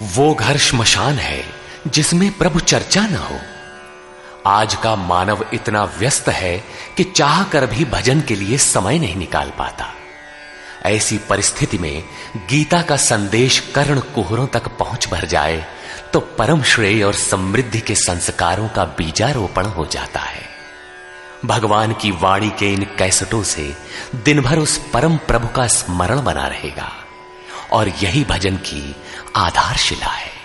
वो घर श्मशान है, जिसमें प्रभु चर्चा न हो। आज का मानव इतना व्यस्त है कि चाह कर भी भजन के लिए समय नहीं निकाल पाता। ऐसी परिस्थिति में गीता का संदेश कर्ण कुहरों तक पहुँच भर जाए तो परम श्रेय और समृद्धि के संस्कारों का बीजारोपण हो जाता है। भगवान की वाणी के इन कैसेटों से दिन भर उस परम प्रभु का स्मरण बना रहेगा। और यही भजन की आधारशिला है।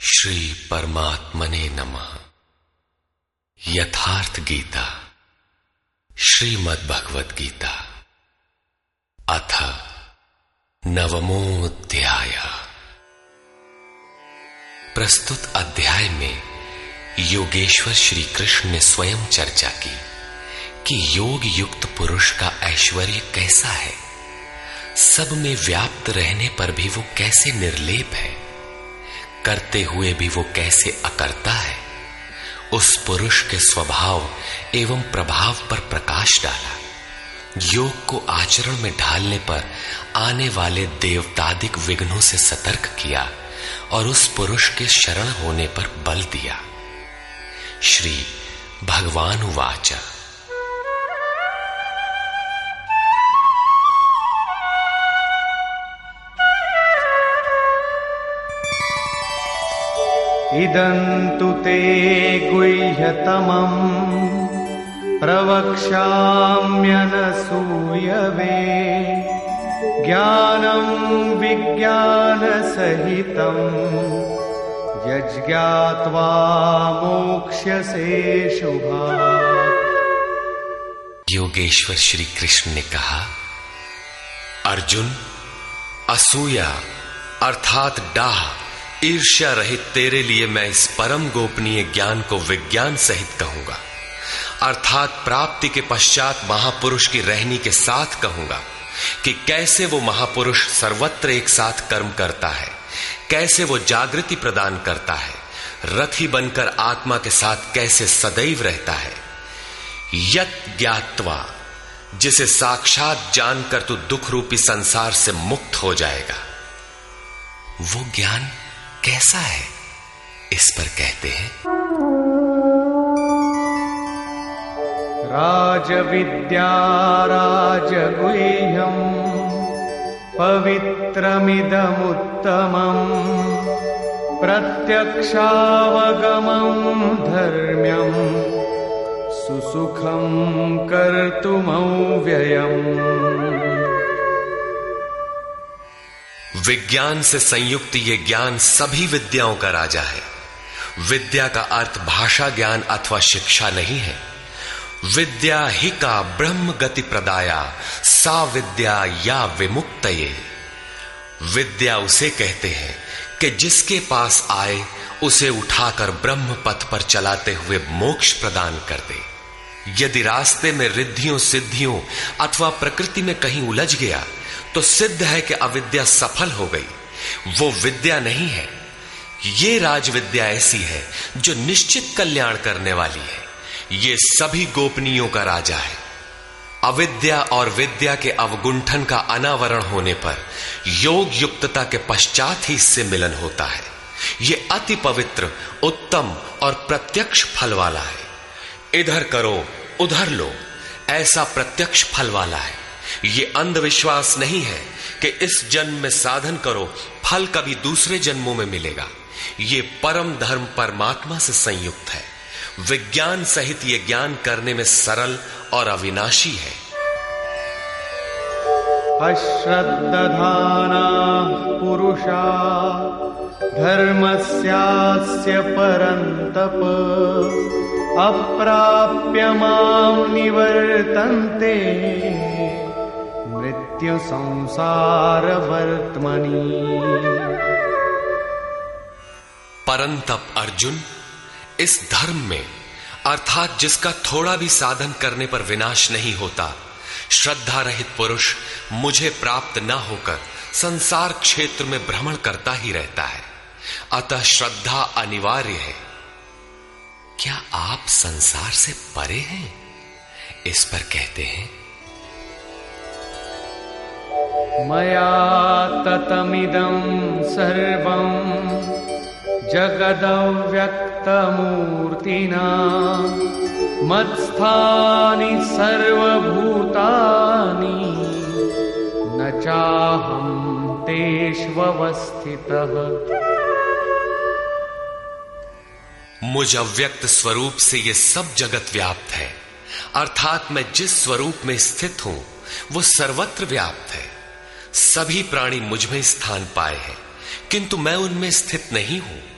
श्री परमात्मने नमः। यथार्थ गीता श्रीमद् भगवत गीता। अथ नवमोध्याय प्रस्तुत अध्याय में योगेश्वर श्री कृष्ण ने स्वयं चर्चा की कि योग युक्त पुरुष का ऐश्वर्य कैसा है। सब में व्याप्त रहने पर भी वो कैसे निर्लेप है? करते हुए भी वो कैसे अकरता है? उस पुरुष के स्वभाव एवं प्रभाव पर प्रकाश डाला। योग को आचरण में ढालने पर आने वाले देवतादिक विघ्नों से सतर्क किया। और उस पुरुष के शरण होने पर बल दिया। श्री भगवान वाचा। इदन्तु ते गुह्यतमम् प्रवक्ष्याम्यनसूयवे। ज्ञानम् विज्ञानसहितम् यज्ञात्वा मोक्ष्यसे शुभा योगेश्वर श्री कृष्ण ने कहा, अर्जुन, असूया, अर्थात डाह, ईर्ष्या रहित तेरे लिए मैं इस परम गोपनीय ज्ञान को विज्ञान सहित कहूँगा। अर्थात प्राप्ति के पश्चात महापुरुष की रहनी के साथ कहूँगा। कि कैसे वो महापुरुष सर्वत्र एक साथ कर्म करता है, कैसे वो जागृति प्रदान करता है, रथी बनकर आत्मा के साथ कैसे सदैव रहता है। यत ज्ञातवा, जिसे साक्षात जानकर तू दुख रूपी संसार से मुक्त हो जाएगा। वो ज्ञान कैसा है, इस पर कहते हैं। राजविद्या राजगुह्यम् पवित्रमिदमुत्तमम् प्रत्यक्षावगमम् धर्म्यम् सुसुखम् कर्तुमव्ययम्। विज्ञान से संयुक्त ये ज्ञान सभी विद्याओं का राजा है। विद्या का अर्थ भाषा ज्ञान अथवा शिक्षा नहीं है। विद्या ही का ब्रह्म गति प्रदाया सा विद्या या विमुक्त विद्या उसे कहते हैं कि जिसके पास आए, उसे उठाकर ब्रह्म पथ पर चलाते हुए मोक्ष प्रदान कर दे यदि रास्ते में रिद्धियों, सिद्धियों अथवा प्रकृति में कहीं उलझ गया तो सिद्ध है कि अविद्या सफल हो गई। वो विद्या नहीं है। ये राज विद्या ऐसी है जो निश्चित कल्याण करने वाली है। ये सभी गोपनीयों का राजा है। अविद्या और विद्या के अवगुंठन का अनावरण होने पर योग युक्तता के पश्चात ही इससे मिलन होता है। ये अति पवित्र, उत्तम और प्रत्यक्ष फल वाला है। इधर करो, उधर लो, ऐसा प्रत्यक्ष फल वाला है। ये अंधविश्वास नहीं है कि इस जन्म में साधन करो, फल कभी दूसरे जन्मों में मिलेगा। ये परम धर्म परमात्मा से संयुक्त है। विज्ञान सहित ये ज्ञान करने में सरल और अविनाशी है। अश्रद्दधाना पुरुषा धर्मस्यास्य परन्तप अप्राप्य माँ निवर्तन्ते। मृत्यु संसार वर्तमनी परंतप अर्जुन इस धर्म में, अर्थात जिसका थोड़ा भी साधन करने पर विनाश नहीं होता श्रद्धा रहित पुरुष मुझे प्राप्त न होकर संसार क्षेत्र में भ्रमण करता ही रहता है। अतः श्रद्धा अनिवार्य है। क्या आप संसार से परे हैं? इस पर कहते हैं। मया ततमिदं सर्वम् जगदव्यक्तमूर्तिना मत्स्थानि सर्वभूतानि। न चाहं तेष्वस्थितः मुझ अव्यक्त स्वरूप से ये सब जगत व्याप्त है। अर्थात मैं जिस स्वरूप में स्थित हूँ, वो सर्वत्र व्याप्त है। सभी प्राणी मुझमें स्थान पाए हैं, किंतु मैं उनमें स्थित नहीं हूँ।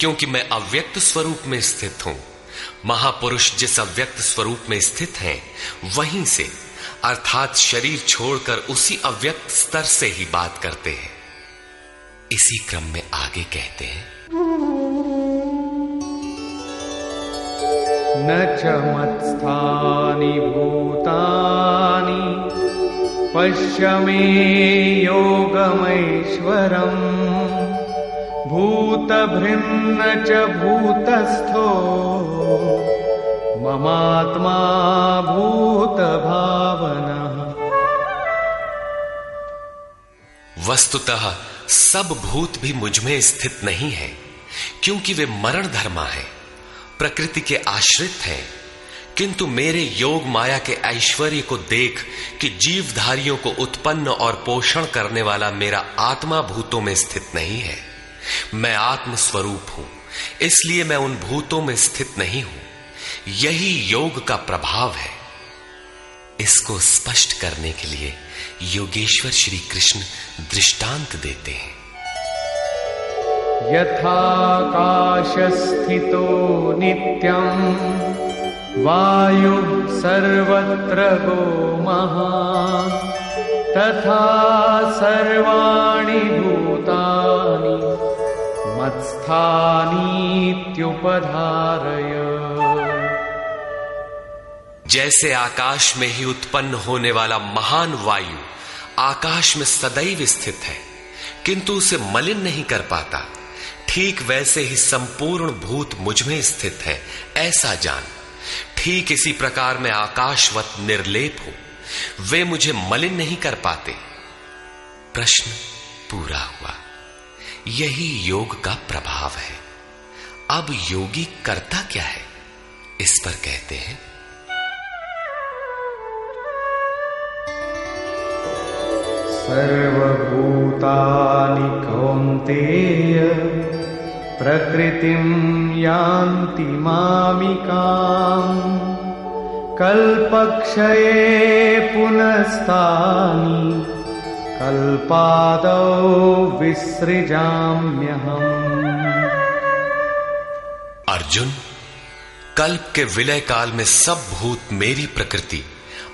क्योंकि मैं अव्यक्त स्वरूप में स्थित हूँ। महापुरुष जिस अव्यक्त स्वरूप में स्थित हैं, वहीं से, अर्थात शरीर छोड़कर उसी अव्यक्त स्तर से ही बात करते हैं। इसी क्रम में आगे कहते हैं। न च मत्स्थानि भूतानि, पश्य मे भूतभृन्न च भूतस्थो। ममात्मा भूतभावनः। वस्तुतः सब भूत भी मुझमें स्थित नहीं है, क्योंकि वे मरण धर्मा है, प्रकृति के आश्रित हैं। किंतु मेरे योग माया के ऐश्वर्य को देख कि जीवधारियों को उत्पन्न और पोषण करने वाला मेरा आत्मा भूतों में स्थित नहीं है। मैं आत्म स्वरूप हूँ, इसलिए मैं उन भूतों में स्थित नहीं हूँ। यही योग का प्रभाव है। इसको स्पष्ट करने के लिए योगेश्वर श्री कृष्ण दृष्टांत देते हैं। यथाकाशस्थितो नित्यम् वायु सर्वत्र गो महान् तथा सर्वाणि भूतानि मत्स्थानीत्युपधारय। जैसे आकाश में ही उत्पन्न होने वाला महान वायु आकाश में सदैव स्थित है, किंतु उसे मलिन नहीं कर पाता। ठीक वैसे ही संपूर्ण भूत मुझमें स्थित है, ऐसा जान। ठीक इसी प्रकार में आकाशवत निर्लेप हो, वे मुझे मलिन नहीं कर पाते। प्रश्न पूरा हुआ। यही योग का प्रभाव है। अब योगी करता क्या है? इस पर कहते हैं। सर्वभूतानि कौन्तेय प्रकृतिं यान्ति मामिकाम् कल्पक्षये पुनस्तानि कल्पादौ विसृजाम्यहम्। अर्जुन, कल्प के विलय काल में सब भूत मेरी प्रकृति,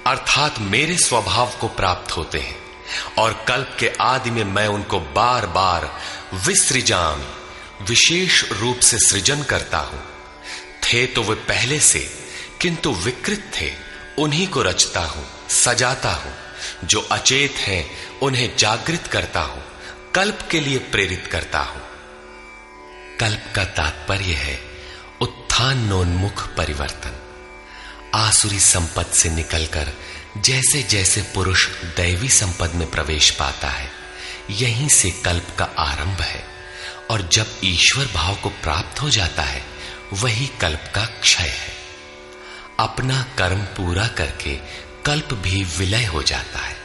अर्थात मेरे स्वभाव को प्राप्त होते हैं, और कल्प के आदि में मैं उनको बार बार विसृजाम, विशेष रूप से सृजन करता हूँ। थे तो वे पहले से, किंतु विकृत थे, उन्हीं को रचता हूँ, सजाता हूँ। जो अचेत हैं, उन्हें जागृत करता हूँ, कल्प के लिए प्रेरित करता हूँ। कल्प का तात्पर्य है उत्थानोन्मुख परिवर्तन। आसुरी संपद से निकलकर जैसे जैसे पुरुष दैवी संपद में प्रवेश पाता है, यहीं से कल्प का आरंभ है, और जब ईश्वर भाव को प्राप्त हो जाता है, वही कल्प का क्षय है। अपना कर्म पूरा करके कल्प भी विलय हो जाता है।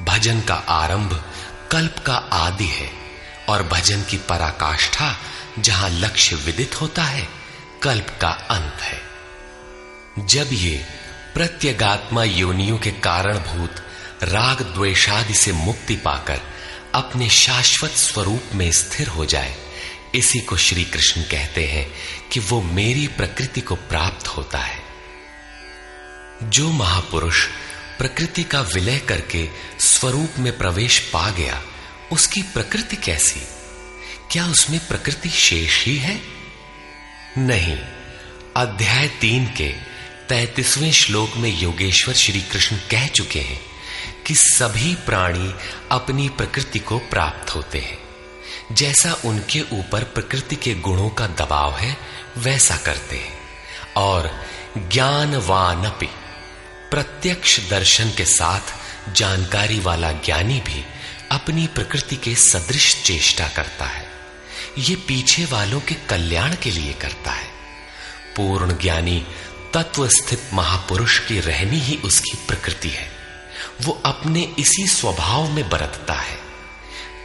भजन का आरंभ कल्प का आदि है और भजन की पराकाष्ठा जहाँ लक्ष्य विदित होता है, कल्प का अंत है। जब ये प्रत्यगात्मा योनियों के कारणभूत राग द्वेषादि से मुक्ति पाकर अपने शाश्वत स्वरूप में स्थिर हो जाए, इसी को श्री कृष्ण कहते हैं कि वो मेरी प्रकृति को प्राप्त होता है। जो महापुरुष प्रकृति का विलय करके स्वरूप में प्रवेश पा गया, उसकी प्रकृति कैसी? क्या उसमें प्रकृति शेष ही है? नहीं। अध्याय तीन के तैतीसवें श्लोक में योगेश्वर श्री कृष्ण कह चुके हैं कि सभी प्राणी अपनी प्रकृति को प्राप्त होते हैं। जैसा उनके ऊपर प्रकृति के गुणों का दबाव है, वैसा करते हैं। और ज्ञानवानपि प्रत्यक्ष दर्शन के साथ जानकारी वाला ज्ञानी भी अपनी प्रकृति के सदृश चेष्टा करता है। ये पीछे वालों के कल्याण के लिए करता है। पूर्ण ज्ञानी तत्व स्थित महापुरुष की रहनी ही उसकी प्रकृति है। वो अपने इसी स्वभाव में बरतता है।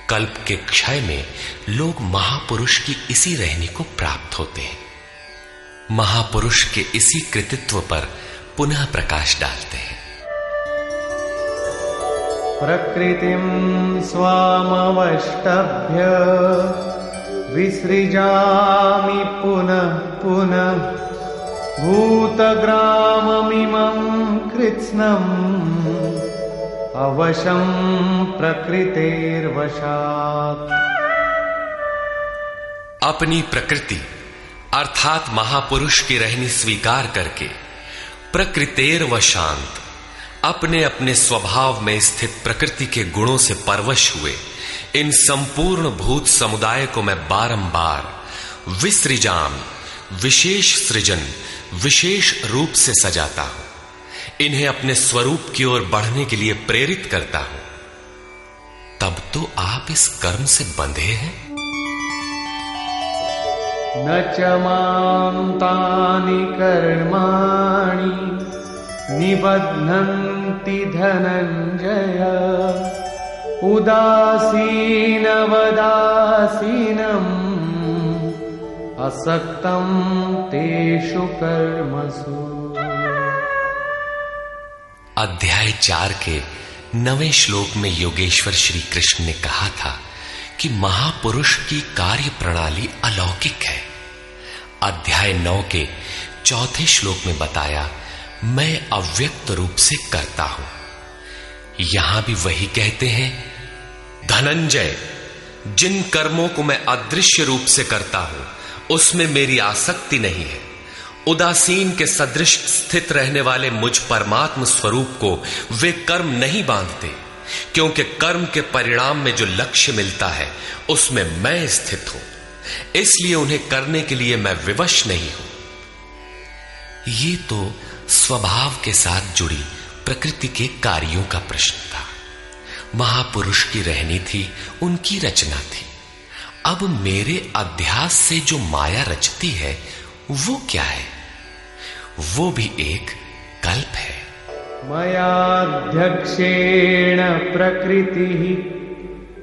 कल्प के क्षय में लोग महापुरुष की इसी रहनी को प्राप्त होते हैं। महापुरुष के इसी कृतित्व पर पुनः प्रकाश डालते हैं। प्रकृतिं स्वामवष्टभ्य विसृजामि पुनः पुनः। भूतग्राममिमं कृत्स्नम् अवशं प्रकृतेर्वशात्। अपनी प्रकृति अर्थात महापुरुष की रहनी स्वीकार करके प्रकृतेर व शांत अपने अपने स्वभाव में स्थित प्रकृति के गुणों से परवश हुए। इन संपूर्ण भूत समुदाय को मैं बारंबार विसृजाम, विशेष सृजन, विशेष रूप से सजाता हूँ। इन्हें अपने स्वरूप की ओर बढ़ने के लिए प्रेरित करता हूँ। तब तो आप इस कर्म से बंधे हैं? न च माँ तानि कर्माणि निबध्नन्ति धनञ्जय। उदासीनवदासीनम् असक्तं तेषु कर्मसु। अध्याय चार के नवे श्लोक में योगेश्वर श्री कृष्ण ने कहा था कि महापुरुष की कार्य प्रणाली अलौकिक है। अध्याय नौ के चौथे श्लोक में बताया, मैं अव्यक्त रूप से करता हूँ। यहाँ भी वही कहते हैं, धनंजय, जिन कर्मों को मैं अदृश्य रूप से करता हूँ, उसमें मेरी आसक्ति नहीं है। उदासीन के सदृश स्थित रहने वाले मुझ परमात्म स्वरूप को वे कर्म नहीं बांधते, क्योंकि कर्म के परिणाम में जो लक्ष्य मिलता है, उसमें मैं स्थित हूँ। इसलिए उन्हें करने के लिए मैं विवश नहीं हूँ। ये तो स्वभाव के साथ जुड़ी प्रकृति के कार्यों का प्रश्न था। महापुरुष की रहनी थी, उनकी रचना थी। अब मेरे अध्यास से जो माया रचती है, वो क्या है? वो भी एक कल्प है। मयाध्यक्षेण प्रकृतिः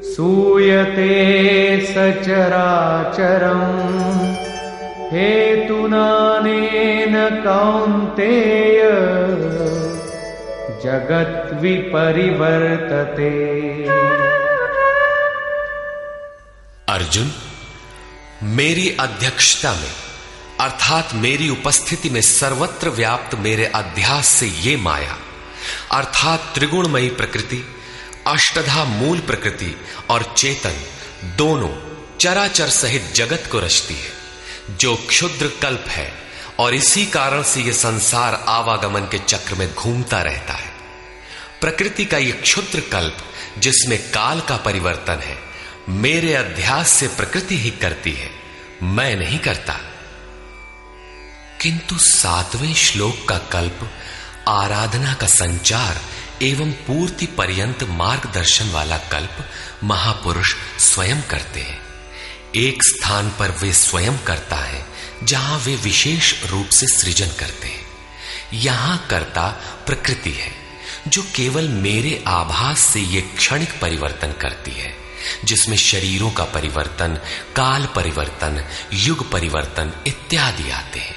सूयते सचराचरम्। हेतुनानेन कौन्तेय। जगद्विपरिवर्तते अर्जुन, मेरी अध्यक्षता में, अर्थात मेरी उपस्थिति में सर्वत्र व्याप्त मेरे अध्यास से ये माया, अर्थात त्रिगुणमयी प्रकृति अष्टधा मूल प्रकृति और चेतन दोनों चराचर सहित जगत को रचती है, जो क्षुद्र कल्प है और इसी कारण से यह संसार आवागमन के चक्र में घूमता रहता है। प्रकृति का यह क्षुद्र कल्प, जिसमें काल का परिवर्तन है, मेरे अध्यास से प्रकृति ही करती है, मैं नहीं करता। किंतु सातवें श्लोक का कल्प, आराधना का संचार एवं पूर्ति पर्यंत मार्गदर्शन वाला कल्प महापुरुष स्वयं करते हैं। एक स्थान पर वे स्वयं करता है, जहाँ वे विशेष रूप से सृजन करते हैं। यहाँ करता प्रकृति है, जो केवल मेरे आभास से ये क्षणिक परिवर्तन करती है, जिसमें शरीरों का परिवर्तन, काल परिवर्तन, युग परिवर्तन इत्यादि आते हैं।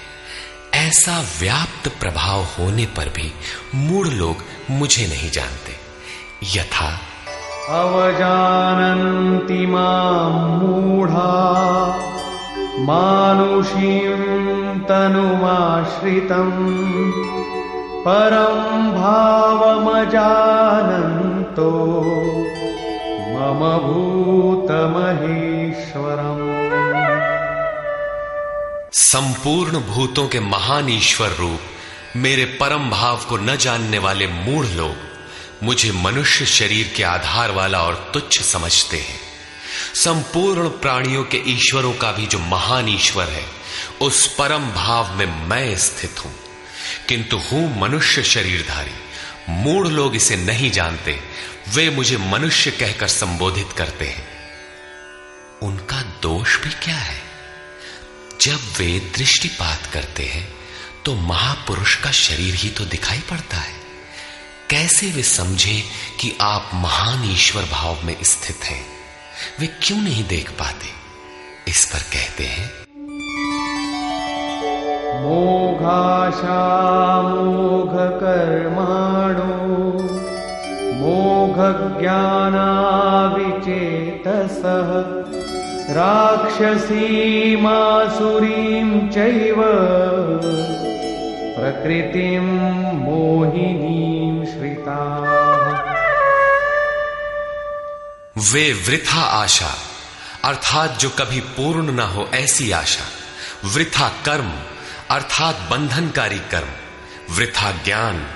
ऐसा व्याप्त प्रभाव होने पर भी मूढ़ लोग मुझे नहीं जानते। यथा। अवजानन्ति माँ मूढा। मानुषीं तनुमाश्रितम् परं भावमजानन्तो। मम भूत भूतमहेश्वरम्। संपूर्ण भूतों के महान ईश्वर रूप मेरे परम भाव को न जानने वाले मूढ़ लोग मुझे मनुष्य शरीर के आधार वाला और तुच्छ समझते हैं। संपूर्ण प्राणियों के ईश्वरों का भी जो महान ईश्वर है, उस परम भाव में मैं स्थित हूँ। किंतु हूँ मनुष्य शरीरधारी। मूढ़ लोग इसे नहीं जानते। वे मुझे मनुष्य कहकर संबोधित करते हैं। उनका दोष भी क्या है? जब वे दृष्टिपात करते हैं तो महापुरुष का शरीर ही तो दिखाई पड़ता है। कैसे वे समझे कि आप महान ईश्वर भाव में स्थित हैं? वे क्यों नहीं देख पाते? इस पर कहते हैं। मोघाशा मोघ कर्माणो मोघ ज्ञानाविचेतसः राक्षसीमासुरीं चैव प्रकृतिं मोहिनीं श्रिता। वे वृथा आशा, अर्थात जो कभी पूर्ण न हो ऐसी आशा। वृथा कर्म, अर्थात बंधनकारी कर्म। वृथा ज्ञान,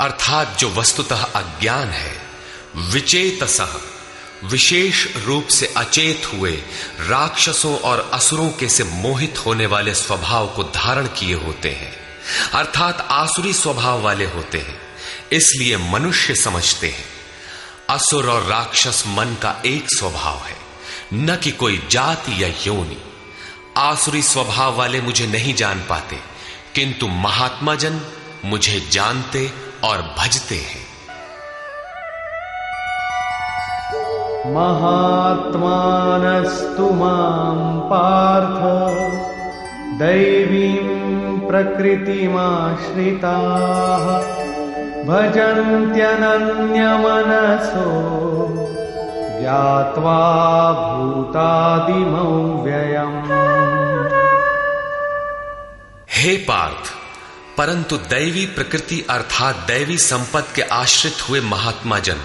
अर्थात जो वस्तुतः अज्ञान है। विचेत सह विशेष रूप से अचेत हुए राक्षसों और असुरों के से मोहित होने वाले स्वभाव को धारण किए होते हैं। अर्थात आसुरी स्वभाव वाले होते हैं, इसलिए मनुष्य समझते हैं। असुर और राक्षस मन का एक स्वभाव है, न कि कोई जाति या योनि। आसुरी स्वभाव वाले मुझे नहीं जान पाते, किंतु महात्मा जन मुझे जानते और भजते हैं। महात्मानस्तु माँ पार्थ। दैवीं प्रकृतिमाश्रिताः भजन्त्यनन्यमनसो ज्ञात्वा भूतादिमौ व्ययम् हे पार्थ, परंतु दैवी प्रकृति अर्थात दैवी संपत्ति के आश्रित हुए महात्मा जन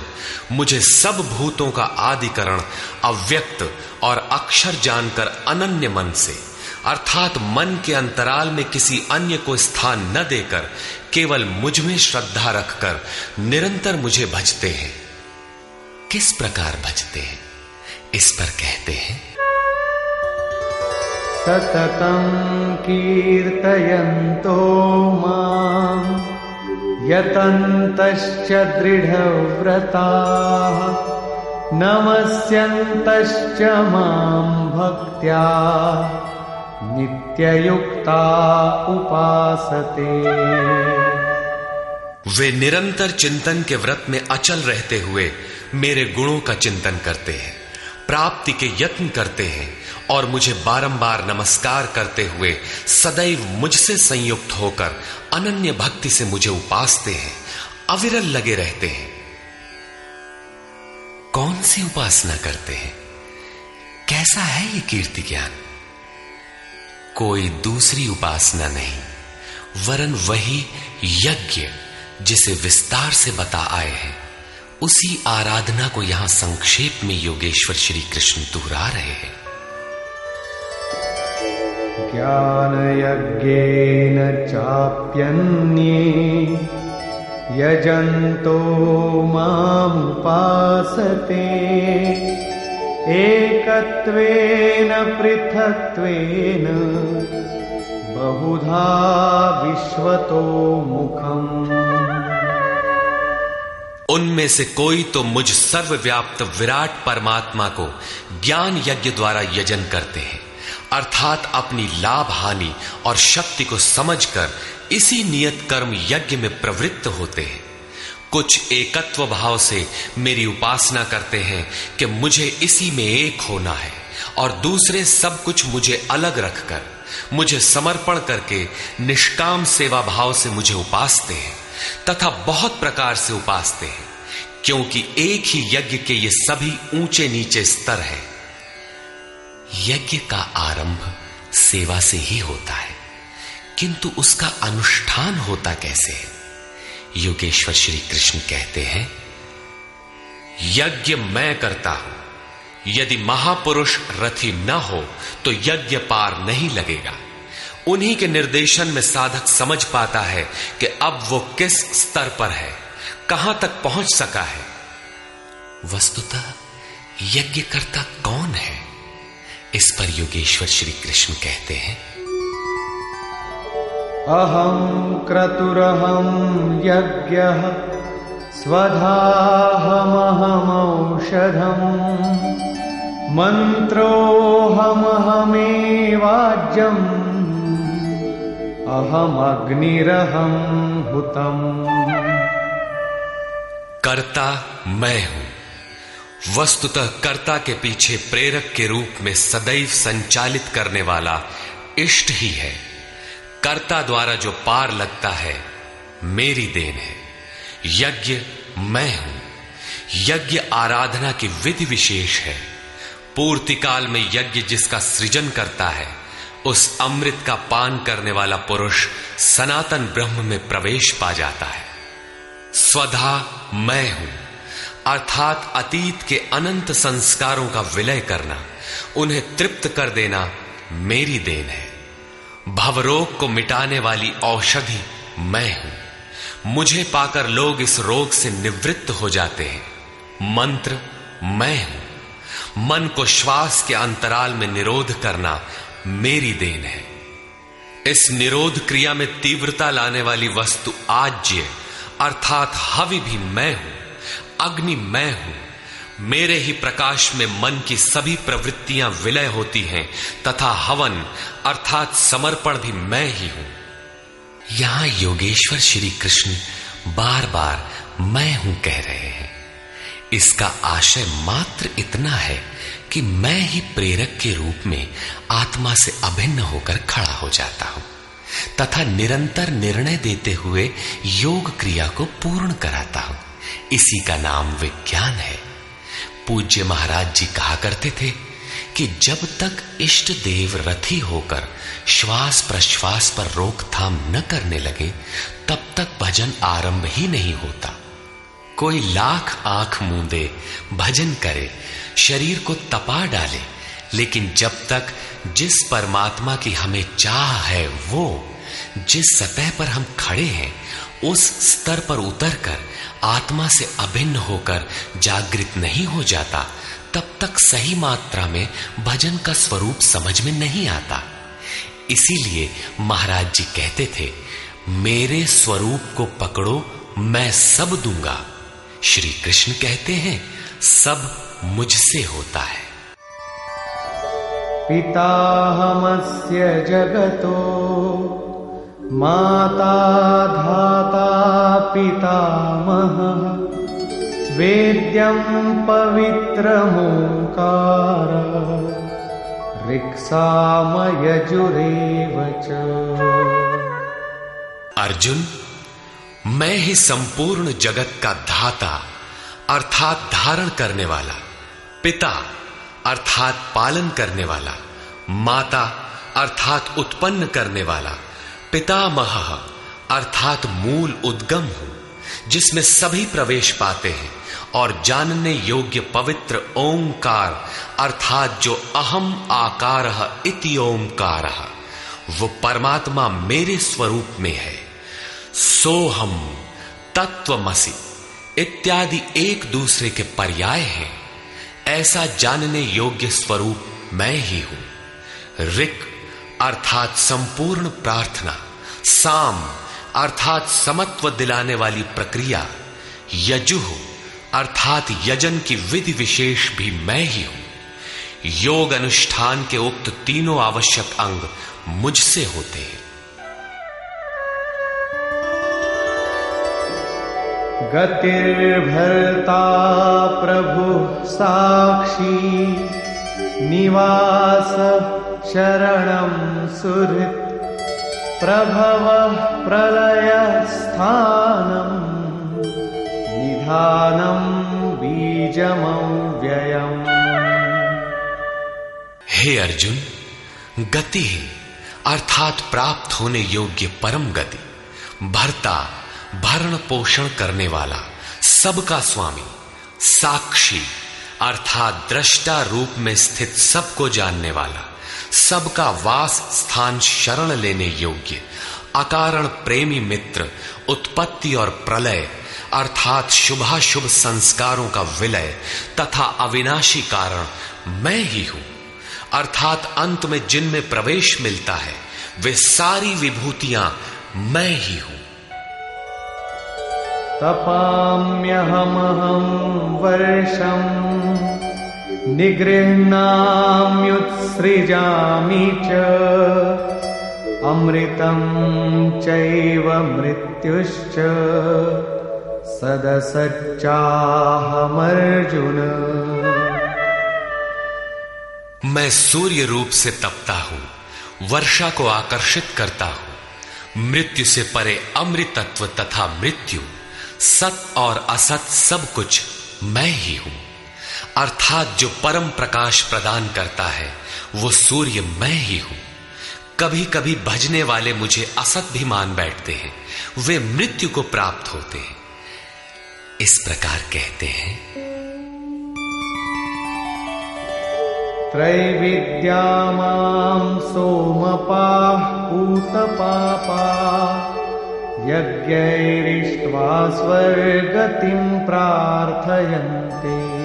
मुझे सब भूतों का आदिकरण, अव्यक्त और अक्षर जानकर अनन्य मन से। अर्थात मन के अंतराल में किसी अन्य को स्थान न देकर, केवल मुझमें श्रद्धा रखकर निरंतर मुझे भजते हैं। किस प्रकार भजते हैं? इस पर कहते हैं। सततं कीर्तयन्तो माम् यतन्तश्च दृढव्रताः, नमस्यन्तश्च माँ भक्त्या। नित्ययुक्ता उपासते। वे निरंतर चिंतन के व्रत में अचल रहते हुए मेरे गुणों का चिंतन करते हैं, प्राप्ति के यत्न करते हैं और मुझे बारंबार नमस्कार करते हुए सदैव मुझसे संयुक्त होकर अनन्य भक्ति से मुझे उपासते हैं, अविरल लगे रहते हैं। कौन सी उपासना करते हैं? कैसा है ये कीर्ति ज्ञान? कोई दूसरी उपासना नहीं। वरन वही यज्ञ जिसे विस्तार से बता आए हैं, उसी आराधना को यहाँ संक्षेप में योगेश्वर श्री कृष्ण दोहरा रहे हैं। ज्ञानयज्ञेन चाप्यन्ये यजन्तो मामुपासते। एकत्वेन पृथक्त्वेन बहुधा विश्वतो मुखम्। उनमें से कोई तो मुझ सर्वव्याप्त विराट परमात्मा को ज्ञान यज्ञ द्वारा यजन करते हैं। अर्थात अपनी लाभ हानि और शक्ति को समझकर इसी नियत कर्म यज्ञ में प्रवृत्त होते हैं। कुछ एकत्व भाव से मेरी उपासना करते हैं कि मुझे इसी में एक होना है और दूसरे सब कुछ मुझे अलग रखकर, मुझे समर्पण करके निष्काम सेवा भाव से मुझे उपासते हैं तथा बहुत प्रकार से उपासते हैं, क्योंकि एक ही यज्ञ के ये सभी ऊँचे नीचे स्तर है। यज्ञ का आरंभ सेवा से ही होता है, किंतु उसका अनुष्ठान होता कैसे है? योगेश्वर श्री कृष्ण कहते हैं, यज्ञ मैं करता हूँ। यदि महापुरुष रथी न हो तो यज्ञ पार नहीं लगेगा। उन्हीं के निर्देशन में साधक समझ पाता है कि अब वो किस स्तर पर है, कहाँ तक पहुँच सका है। वस्तुतः यज्ञकर्ता कौन है? इस पर योगेश्वर श्री कृष्ण कहते हैं अहम क्रतुरहम यज्ञ स्वधाहमहमौषधम् मन्त्रोऽहमहमेवाज्यम् अहमग्निरहं हुतम्। कर्ता, मैं हूँ। वस्तुतः कर्ता के पीछे प्रेरक के रूप में सदैव संचालित करने वाला इष्ट ही है। कर्ता द्वारा जो पार लगता है, मेरी देन है। यज्ञ मैं हूँ। यज्ञ आराधना की विधि विशेष है। पूर्ति काल में यज्ञ जिसका सृजन करता है, उस अमृत का पान करने वाला पुरुष सनातन ब्रह्म में प्रवेश पा जाता है। स्वधा मैं हूँ। अर्थात अतीत के अनंत संस्कारों का विलय करना, उन्हें तृप्त कर देना मेरी देन है। भवरोग को मिटाने वाली औषधि मैं हूँ। मुझे पाकर लोग इस रोग से निवृत्त हो जाते हैं। मंत्र, मैं हूँ। मन को श्वास के अंतराल में निरोध करना मेरी देन है। इस निरोध क्रिया में तीव्रता लाने वाली वस्तु आज्य अर्थात हवि भी मैं हूँ, अग्नि मैं हूँ। मेरे ही प्रकाश में मन की सभी प्रवृत्तियाँ विलय होती हैं, तथा हवन, अर्थात समर्पण भी मैं ही हूँ। यहाँ योगेश्वर श्री कृष्ण बार बार मैं हूँ कह रहे हैं। इसका आशय मात्र इतना है कि मैं ही प्रेरक के रूप में आत्मा से अभिन्न होकर खड़ा हो जाता हूँ, तथा निरंतर निर्णय देते हुए योग क्रिया को पूर्ण कराता हूँ। इसी का नाम विज्ञान है। पूज्य महाराज जी कहा करते थे कि जब तक इष्ट देव रथी होकर श्वास प्रश्वास पर रोकथाम न करने लगे, तब तक भजन आरंभ ही नहीं होता। कोई लाख आँख मूंदे भजन करे, शरीर को तपा डाले, लेकिन जब तक जिस परमात्मा की हमें चाह है वो, जिस सतह पर हम खड़े हैं उस स्तर पर उतरकर आत्मा से अभिन्न होकर जागृत नहीं हो जाता, तब तक सही मात्रा में भजन का स्वरूप समझ में नहीं आता। इसीलिए महाराज जी कहते थे, मेरे स्वरूप को पकड़ो, मैं सब दूँगा। श्री कृष्ण कहते हैं, सब मुझसे होता है। पिताहमस्य जगतो माता धाता पितामहः। वेद्यं पवित्रमोङ्कार। ऋक्सामयजुरेव च। अर्जुन, मैं ही संपूर्ण जगत का धाता, अर्थात धारण करने वाला, पिता, अर्थात पालन करने वाला, माता, अर्थात उत्पन्न करने वाला। पितामह, अर्थात मूल उद्गम हूँ, जिसमें सभी प्रवेश पाते हैं और जानने योग्य पवित्र ओंकार, अर्थात जो अहम आकार इति ओंकार, वो परमात्मा मेरे स्वरूप में है। सोहम, तत्वमसी, इत्यादि एक दूसरे के पर्याय हैं। ऐसा जानने योग्य स्वरूप मैं ही हूँ। ऋक अर्थात संपूर्ण प्रार्थना, साम, अर्थात समत्व दिलाने वाली प्रक्रिया यजुह अर्थात यजन की विधि विशेष भी मैं ही हूँ। योग अनुष्ठान के उक्त तीनों आवश्यक अंग मुझसे होते हैं। गतिर्भर्ता प्रभु साक्षी, निवास शरणं सुहृत् प्रभवः प्रलयस्थानम् निधानं बीजमव्ययम् हे अर्जुन, गति है, अर्थात प्राप्त होने योग्य परम गति, भरता, भरण पोषण करने वाला, सबका स्वामी, साक्षी, अर्थात दृष्टा रूप में स्थित सबको जानने वाला। सबका वास स्थान शरण लेने योग्य। अकारण प्रेमी मित्र, उत्पत्ति और प्रलय, अर्थात शुभाशुभ संस्कारों का विलय तथा अविनाशी कारण मैं ही हूँ। अर्थात अंत में जिनमें प्रवेश मिलता है, वे सारी विभूतियाँ मैं ही हूँ। तपाम्यहमहं वर्षम्। निगृह्णाम्युत्सृजामि च। अमृतं चैव मृत्युश्च। सदसच्चाहमर्जुन। मैं सूर्य रूप से तपता हूँ, वर्षा को आकर्षित करता हूँ। मृत्यु से परे अमृतत्व तथा मृत्यु, सत और असत सब कुछ मैं ही हूँ। अर्थात जो परम प्रकाश प्रदान करता है, वो सूर्य मैं ही हूँ। कभी कभी भजने वाले मुझे असत भी मान बैठते हैं, वे मृत्यु को प्राप्त होते हैं। इस प्रकार कहते हैं। त्रैविद्या सोमपा पापा यज्ञैरिष्ट्वा स्वर्गतिं प्रार्थयन्ते।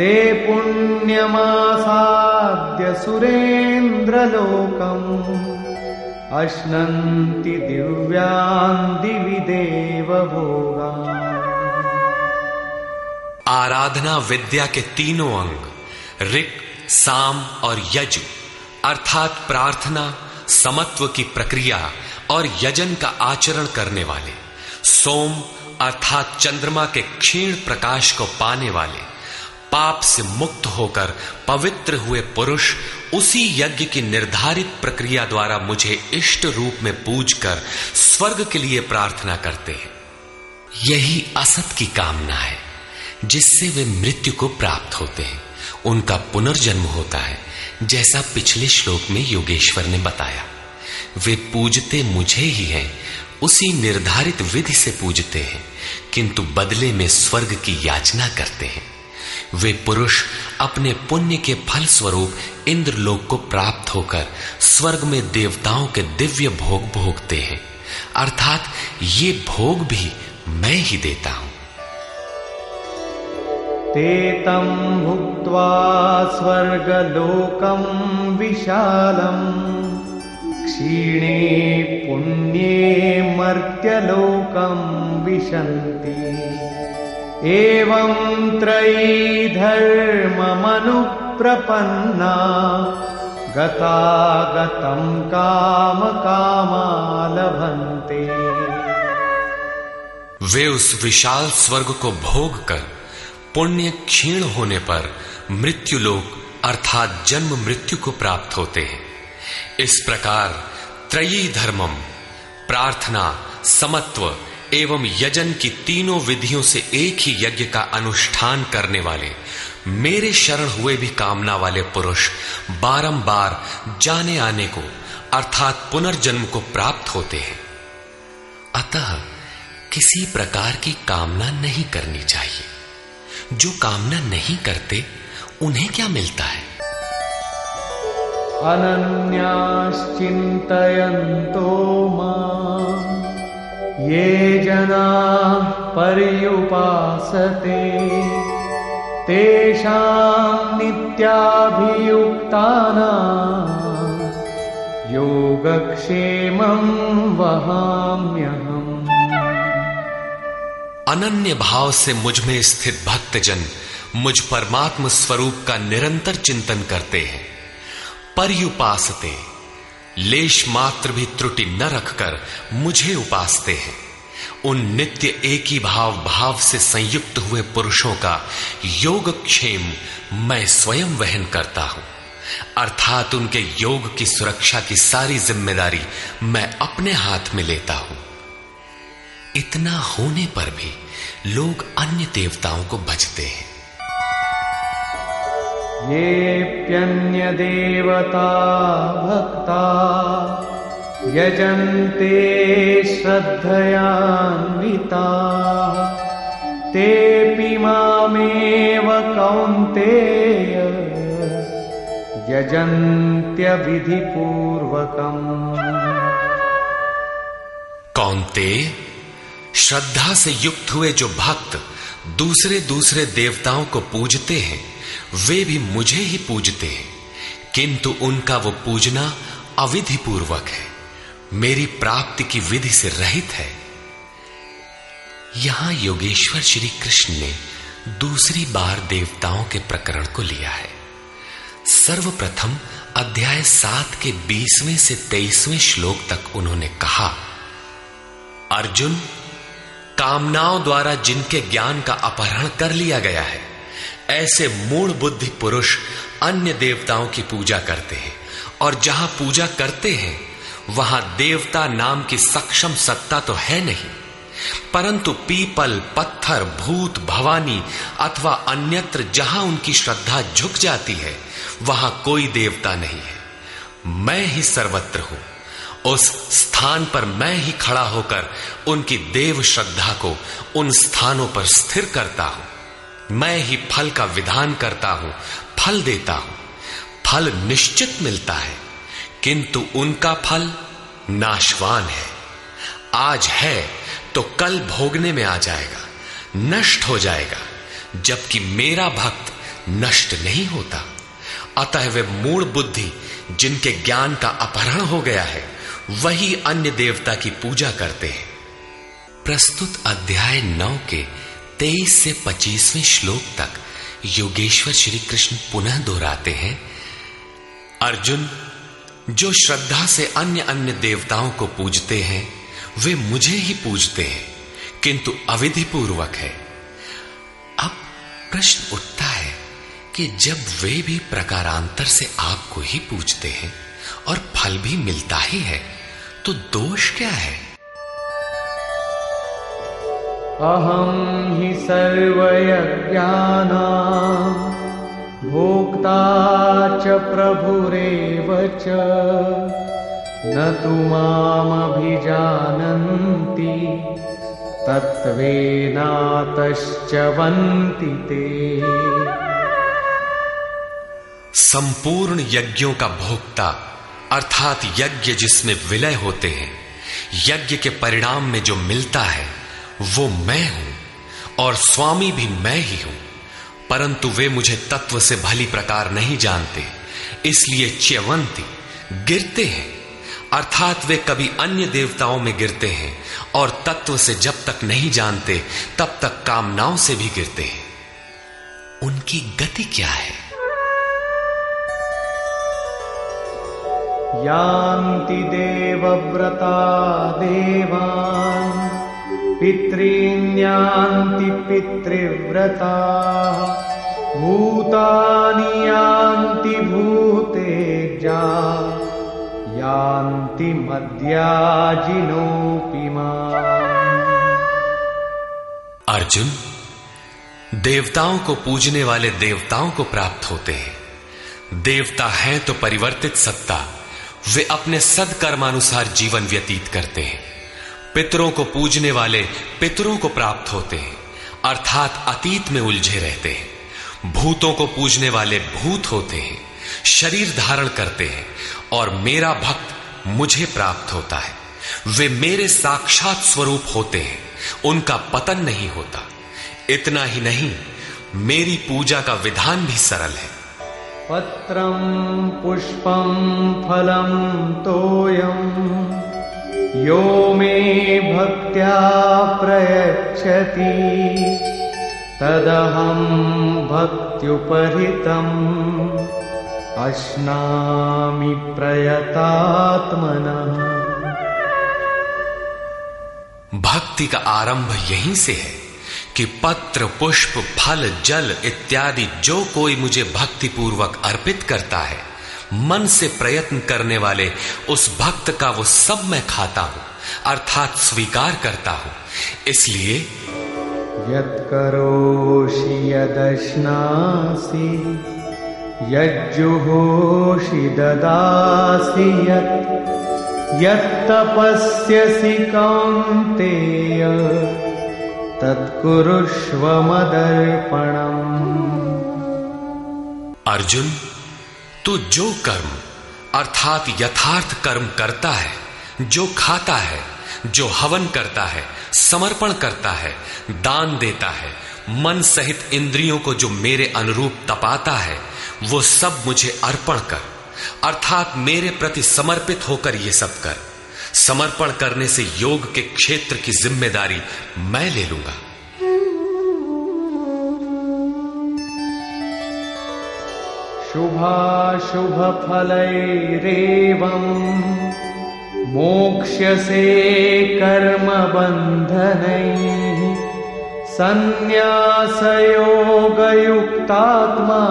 ते पुण्यमासाद्य सुरेन्द्रलोकम्। अश्नन्ति दिव्यान् दिवि देवभोगा आराधना विद्या के तीनों अंग, ऋक, साम और यज, अर्थात प्रार्थना, समत्व की प्रक्रिया और यजन का आचरण करने वाले, सोम अर्थात चंद्रमा के क्षीण प्रकाश को पाने वाले पाप से मुक्त होकर पवित्र हुए पुरुष उसी यज्ञ की निर्धारित प्रक्रिया द्वारा मुझे इष्ट रूप में पूज कर स्वर्ग के लिए प्रार्थना करते हैं। यही असत की कामना है, जिससे वे मृत्यु को प्राप्त होते हैं। उनका पुनर्जन्म होता है, जैसा पिछले श्लोक में योगेश्वर ने बताया। वे पूजते मुझे ही हैं, उसी निर्धारित विधि से पूजते हैं, किंतु बदले में स्वर्ग की याचना करते हैं। वे पुरुष अपने पुण्य के फल स्वरूप इंद्रलोक को प्राप्त होकर स्वर्ग में देवताओं के दिव्य भोग भोगते हैं। अर्थात ये भोग भी मैं ही देता हूँ। ते तं भुक्त्वा स्वर्गलोकं विशालम् क्षीणे पुण्ये मर्त्यलोकं विशन्ति। एवं त्रयी धर्ममनुप्रपन्ना गतागतं कामकामा लभन्ते वे उस विशाल स्वर्ग को भोग कर पुण्य क्षीण होने पर मृत्यु लोक अर्थात जन्म मृत्यु को प्राप्त होते हैं। इस प्रकार त्रयी धर्मम प्रार्थना, समत्व एवं यजन की तीनों विधियों से एक ही यज्ञ का अनुष्ठान करने वाले, मेरे शरण हुए भी कामना वाले पुरुष बारंबार जाने आने को, अर्थात पुनर्जन्म को प्राप्त होते हैं। अतः किसी प्रकार की कामना नहीं करनी चाहिए। जो कामना नहीं करते, उन्हें क्या मिलता है? अनन्याश्चिन्तयन्तो माम्। ये जना पर्युपासते। तेषां नित्याभियुक्तानां योगक्षेमं वहाम्यहम्। अनन्य भाव से मुझमें स्थित भक्तजन मुझ परमात्म स्वरूप का निरंतर चिंतन करते हैं। पर्युपासते। लेश मात्र भी त्रुटि न रखकर मुझे उपासते हैं। उन नित्य एक ही भाव भाव से संयुक्त हुए पुरुषों का योग क्षेम मैं स्वयं वहन करता हूँ। अर्थात उनके योग की सुरक्षा की सारी ज़िम्मेदारी मैं अपने हाथ में लेता हूँ। इतना होने पर भी लोग अन्य देवताओं को भजते हैं। येऽप्यन्यदेवता भक्ता यजन्ते श्रद्धयान्विता। तेऽपि मामेव कौन्तेय यजन्त्यविधिपूर्वकम्। कौनते, श्रद्धा से युक्त हुए जो भक्त दूसरे दूसरे देवताओं को पूजते हैं वे भी मुझे ही पूजते हैं, किंतु उनका वो पूजना अविधि पूर्वक है। मेरी प्राप्ति की विधि से रहित है। यहाँ योगेश्वर श्री कृष्ण ने दूसरी बार देवताओं के प्रकरण को लिया है। सर्वप्रथम अध्याय सात के बीसवें से तेईसवें श्लोक तक उन्होंने कहा, अर्जुन, कामनाओं द्वारा जिनके ज्ञान का अपहरण कर लिया गया है ऐसे मूल बुद्धि पुरुष अन्य देवताओं की पूजा करते हैं। और जहाँ पूजा करते हैं, वहाँ देवता नाम की सक्षम सत्ता तो है नहीं। परंतु पीपल, पत्थर, भूत, भवानी अथवा अन्यत्र जहाँ उनकी श्रद्धा झुक जाती है, वहाँ कोई देवता नहीं है। मैं ही सर्वत्र हूँ। उस स्थान पर मैं ही खड़ा होकर उनकी देव श्रद्धा को उन स्थानों पर स्थिर करता हूँ। मैं ही फल का विधान करता हूँ, फल देता हूँ। फल निश्चित मिलता है, किंतु उनका फल नाशवान है। आज है तो कल भोगने में आ जाएगा, नष्ट हो जाएगा, जबकि मेरा भक्त नष्ट नहीं होता। अतः वे मूल बुद्धि, जिनके ज्ञान का अपहरण हो गया है, वही अन्य देवता की पूजा करते हैं। प्रस्तुत अध्याय नौ के तेईस से पच्चीसवें श्लोक तक योगेश्वर श्री कृष्ण पुनः दोहराते हैं। अर्जुन, जो श्रद्धा से अन्य अन्य देवताओं को पूजते हैं, वे मुझे ही पूजते हैं, किंतु अविधि पूर्वक है। अब प्रश्न उठता है कि जब वे भी प्रकारांतर से आपको ही पूजते हैं और फल भी मिलता ही है तो दोष क्या है? अहम ही सर्वयज्ञाना भोक्ता च प्रभुरेव च। न तु मामभिजानन्ति, तत्त्वेनातश्च वन्ति ते। संपूर्ण यज्ञों का भोक्ता, अर्थात यज्ञ जिसमें विलय होते हैं, यज्ञ के परिणाम में जो मिलता है वो मैं हूँ, और स्वामी भी मैं ही हूँ, परंतु वे मुझे तत्व से भली प्रकार नहीं जानते, इसलिए च्यवंती गिरते हैं। अर्थात वे कभी अन्य देवताओं में गिरते हैं, और तत्व से जब तक नहीं जानते, तब तक कामनाओं से भी गिरते हैं। उनकी गति क्या है? यान्ति देवव्रता देवान्। पितॄन्यान्ति पितृव्रता। भूतानि यान्ति भूतेजा। यान्ति मद्याजिनोऽपि अर्जुन, देवताओं को पूजने वाले देवताओं को प्राप्त होते हैं। देवता हैं तो परिवर्तित सत्ता, वे अपने सदकर्मानुसार जीवन व्यतीत करते हैं। पितरों को पूजने वाले पितरों को प्राप्त होते हैं, अर्थात अतीत में उलझे रहते हैं। भूतों को पूजने वाले भूत होते हैं, शरीर धारण करते हैं, और मेरा भक्त मुझे प्राप्त होता है। वे मेरे साक्षात स्वरूप होते हैं, उनका पतन नहीं होता। इतना ही नहीं, मेरी पूजा का विधान भी सरल है। पत्रम पुष्पम फलम तोयम्। यो मे भक्त्या प्रयच्छति, तदहं भक्त्युपहृतम्। अश्नामि प्रयतात्मनः। भक्ति का आरंभ यहीं से है कि पत्र, पुष्प, फल, जल इत्यादि जो कोई मुझे भक्ति पूर्वक अर्पित करता है मन से प्रयत्न करने वाले उस भक्त का वो सब मैं खाता हूँ अर्थात स्वीकार करता हूँ। इसलिए यत्करोषि यदश्नासि यज्जुहोषि ददासि यत् यत्तपस्यसि कौन्तेय तत्कुरुष्व मदर्पणम्। अर्जुन तू जो कर्म, अर्थात यथार्थ कर्म करता है, जो खाता है, जो हवन करता है, समर्पण करता है, दान देता है, मन सहित इंद्रियों को जो मेरे अनुरूप तपाता है, वो सब मुझे अर्पण कर। अर्थात मेरे प्रति समर्पित होकर ये सब कर। समर्पण करने से योग के क्षेत्र की ज़िम्मेदारी मैं ले लूँगा। मोक्ष्य से कर्म योग युक्तात्मा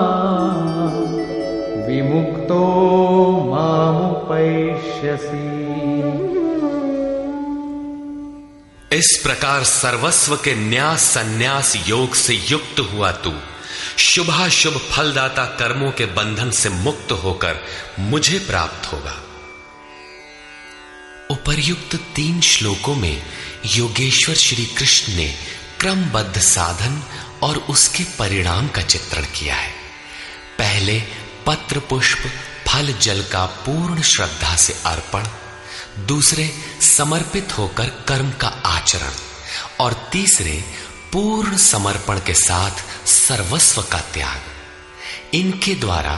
विमुक्तो मामुपैष्यसि। इस प्रकार सर्वस्व के न्यास संन्यास योग से युक्त हुआ तू शुभाशुभ फलदाता कर्मों के बंधन से मुक्त होकर मुझे प्राप्त होगा। उपर्युक्त तीन श्लोकों में योगेश्वर श्री कृष्ण ने क्रमबद्ध साधन और उसके परिणाम का चित्रण किया है। पहले पत्र पुष्प फल जल का पूर्ण श्रद्धा से अर्पण, दूसरे समर्पित होकर कर्म का आचरण, और तीसरे पूर्ण समर्पण के साथ सर्वस्व का त्याग। इनके द्वारा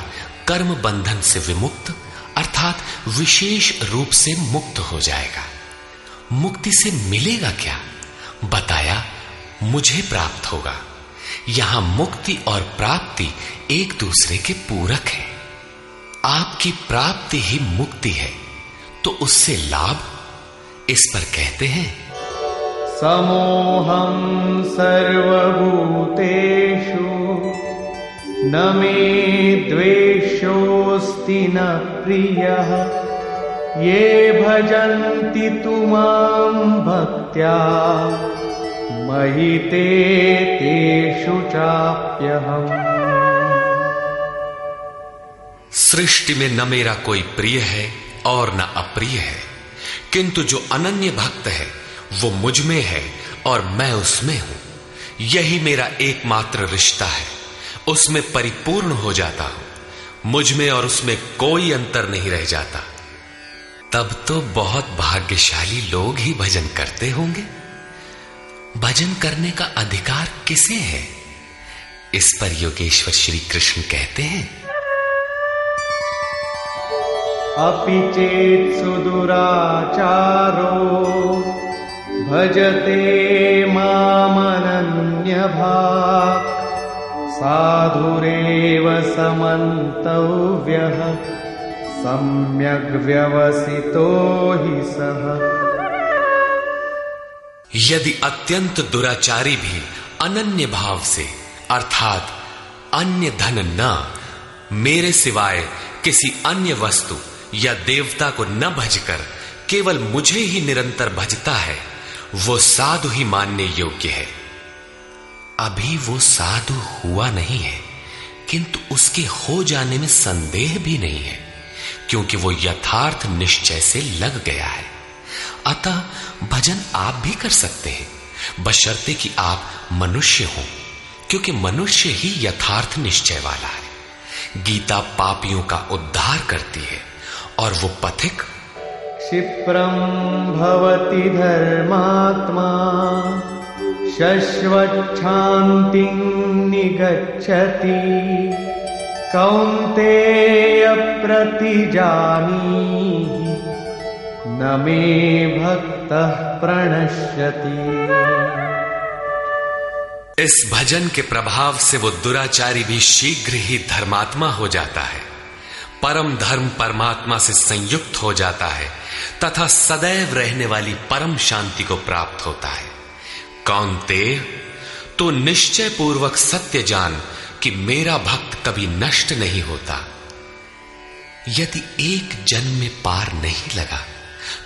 कर्म बंधन से विमुक्त, अर्थात विशेष रूप से मुक्त हो जाएगा। मुक्ति से मिलेगा क्या? बताया, मुझे प्राप्त होगा। यहाँ मुक्ति और प्राप्ति एक दूसरे के पूरक है। आपकी प्राप्ति ही मुक्ति है तो उससे लाभ, इस पर कहते हैं समोहं सर्वभूतेषु, न मे द्वेषोऽस्ति न प्रियः। ये भजन्ति तु माँ भक्त्या मयि ते तेषु चाप्यहम्। सृष्टि में न मेरा कोई प्रिय है और न अप्रिय है, किंतु जो अनन्य भक्त है वो मुझमें है और मैं उसमें हूँ। यही मेरा एकमात्र रिश्ता है। उसमें परिपूर्ण हो जाता हूँ। मुझमें और उसमें कोई अंतर नहीं रह जाता। तब तो बहुत भाग्यशाली लोग ही भजन करते होंगे। भजन करने का अधिकार किसे है? इस पर योगेश्वर श्री कृष्ण कहते हैं। अपि चेत सुदुराचारो। भजते मामनन्यभाक् साधुरेव समन्तव्यः, सम्यग् व्यवसितो हि सः। यदि अत्यंत दुराचारी भी अनन्य भाव से, अर्थात अन्य धन न, मेरे सिवाय किसी अन्य वस्तु या देवता को न भजकर केवल मुझे ही निरंतर भजता है वो साधु ही मानने योग्य है। अभी वो साधु हुआ नहीं है, किंतु उसके हो जाने में संदेह भी नहीं है, क्योंकि वो यथार्थ निश्चय से लग गया है। अतः भजन आप भी कर सकते हैं। बशर्ते कि आप मनुष्य हो, क्योंकि मनुष्य ही यथार्थ निश्चय वाला है। गीता पापियों का उद्धार करती है, और वो पथिक क्षिप्रं भवति धर्मात्मा। शश्वच्छान्तिं निगच्छति। कौन्तेयप्रतिजानी। न मे भक्तः प्रणश्यति। इस भजन के प्रभाव से वो दुराचारी भी शीघ्र ही धर्मात्मा हो जाता है। परम धर्म परमात्मा से संयुक्त हो जाता है। तथा सदैव रहने वाली परम शांति को प्राप्त होता है। कौन कौनते तो निश्चय पूर्वक सत्य जान कि मेरा भक्त कभी नष्ट नहीं होता। यदि एक जन्म में पार नहीं लगा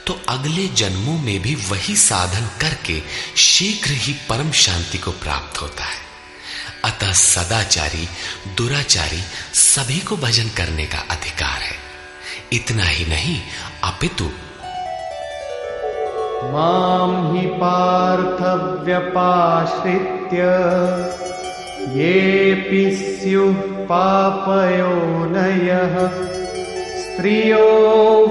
तो अगले जन्मों में भी वही साधन करके शीघ्र ही परम शांति को प्राप्त होता है। अतः सदाचारी, दुराचारी सभी को भजन करने का अधिकार है। इतना ही नहीं, अपितु मां हि पार्थव्यपाश्रित्य येऽपि स्युः पापयोनयः स्त्रियो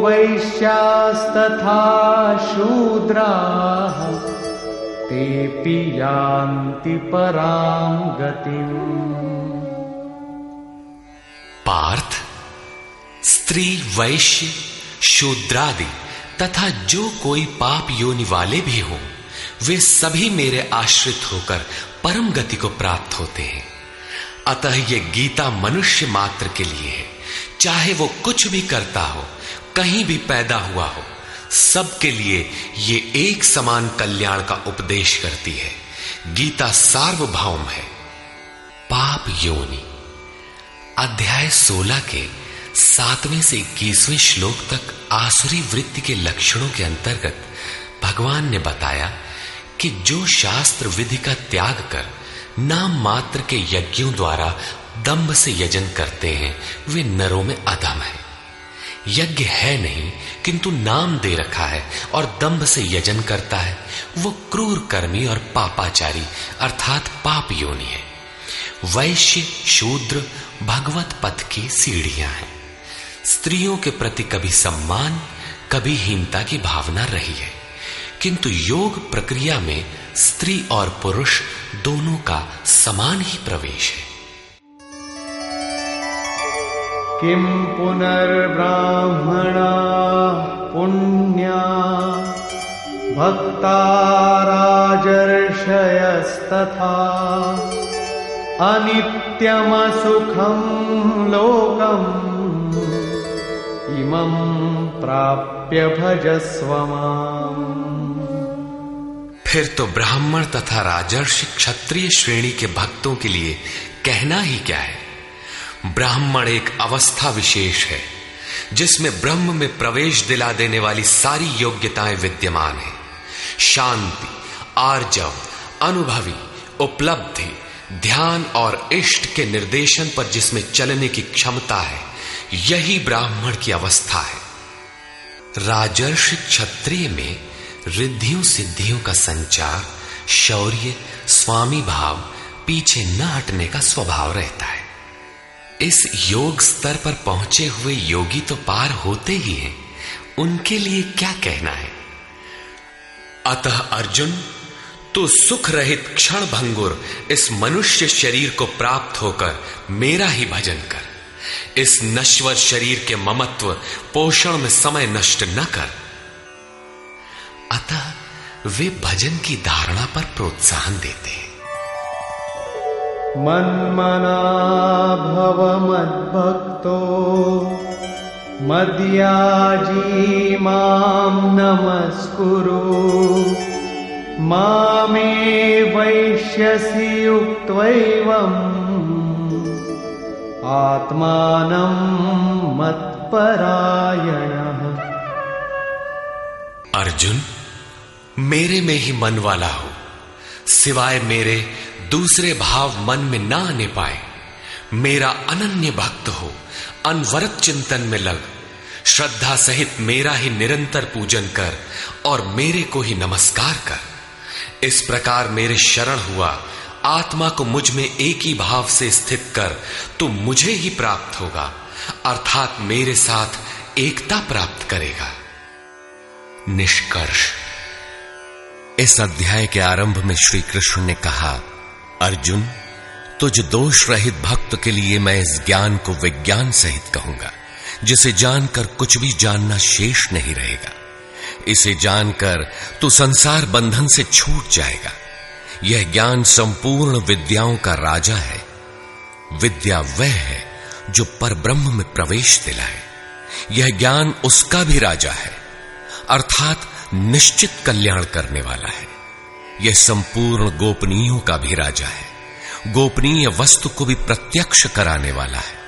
वैश्यास्तथा शूद्राः। तेऽपि यान्ति परां गतिम्। पार्थ स्त्री वैश्य शूद्रादि तथा जो कोई पाप योनि वाले भी हो, वे सभी मेरे आश्रित होकर परम गति को प्राप्त होते हैं। अतः ये गीता मनुष्य मात्र के लिए है। चाहे वो कुछ भी करता हो, कहीं भी पैदा हुआ हो सबके लिए ये एक समान कल्याण का उपदेश करती है। गीता सार्वभौम है। पाप योनि। अध्याय 16 के सातवें से इक्कीसवें श्लोक तक आसुरी वृत्ति के लक्षणों के अंतर्गत भगवान ने बताया कि जो शास्त्र विधि का त्याग कर नाम मात्र के यज्ञों द्वारा दंभ से यजन करते हैं, वे नरों में अधम है। यज्ञ है नहीं, किंतु नाम दे रखा है और दंभ से यजन करता है। वो क्रूर कर्मी और पापाचारी, अर्थात पाप योनि है। वैश्य, शूद्र, भगवत पथ की सीढ़ियाँ हैं। स्त्रियों के प्रति कभी सम्मान, कभी हीनता की भावना रही है। किंतु योग प्रक्रिया में स्त्री और पुरुष दोनों का समान ही प्रवेश है। किम पुनर्ब्राह्मणा पुण्या राजर्षयस्तथा अनित्यमसुखं लोकम् इमं प्राप्य भजस्व फिर तो ब्राह्मण तथा राजर्षि क्षत्रिय श्रेणी के भक्तों के लिए कहना ही क्या है? ब्राह्मण एक अवस्था विशेष है, जिसमें ब्रह्म में प्रवेश दिला देने वाली सारी योग्यताएँ विद्यमान है। शांति, आर्जव, अनुभवी, उपलब्धि, ध्यान और इष्ट के निर्देशन पर जिसमें चलने की क्षमता है यही ब्राह्मण की अवस्था है। राजर्षि क्षत्रिय में रिद्धियों सिद्धियों का संचार, शौर्य, स्वामी भाव, पीछे न हटने का स्वभाव रहता है। इस योग स्तर पर पहुँचे हुए योगी तो पार होते ही हैं। उनके लिए क्या कहना है? अतः अर्जुन तो सुख रहित क्षण भंगुर इस मनुष्य शरीर को प्राप्त होकर मेरा ही भजन कर। इस नश्वर शरीर के ममत्व पोषण में समय नष्ट न कर। अतः वे भजन की धारणा पर प्रोत्साहन देते हैं। मन्मना भव मद मद्भक्तो, मद्याजी माँ नमस्कुरु। मामे वैश्यसि युक्त्वैवम् आत्मानं मत्परायणः। अर्जुन, मेरे में ही मन वाला हो, सिवाय मेरे दूसरे भाव मन में ना आने पाए। मेरा अनन्य भक्त हो, अनवरत चिंतन में लग। श्रद्धा सहित मेरा ही निरंतर पूजन कर और मेरे को ही नमस्कार कर। इस प्रकार मेरे शरण हुआ आत्मा को मुझमें एक ही भाव से स्थित कर तो मुझे ही प्राप्त होगा, अर्थात मेरे साथ एकता प्राप्त करेगा। निष्कर्ष। इस अध्याय के आरंभ में श्री कृष्ण ने कहा, अर्जुन, तुझ दोष रहित भक्त के लिए मैं इस ज्ञान को विज्ञान सहित कहूँगा, जिसे जानकर कुछ भी जानना शेष नहीं रहेगा। इसे जानकर तू संसार बंधन से छूट जाएगा। यह ज्ञान संपूर्ण विद्याओं का राजा है। विद्या वह है जो पर ब्रह्म में प्रवेश दिलाए। यह ज्ञान उसका भी राजा है, अर्थात निश्चित कल्याण करने वाला है। यह संपूर्ण गोपनीयों का भी राजा है। गोपनीय वस्तु को भी प्रत्यक्ष कराने वाला है।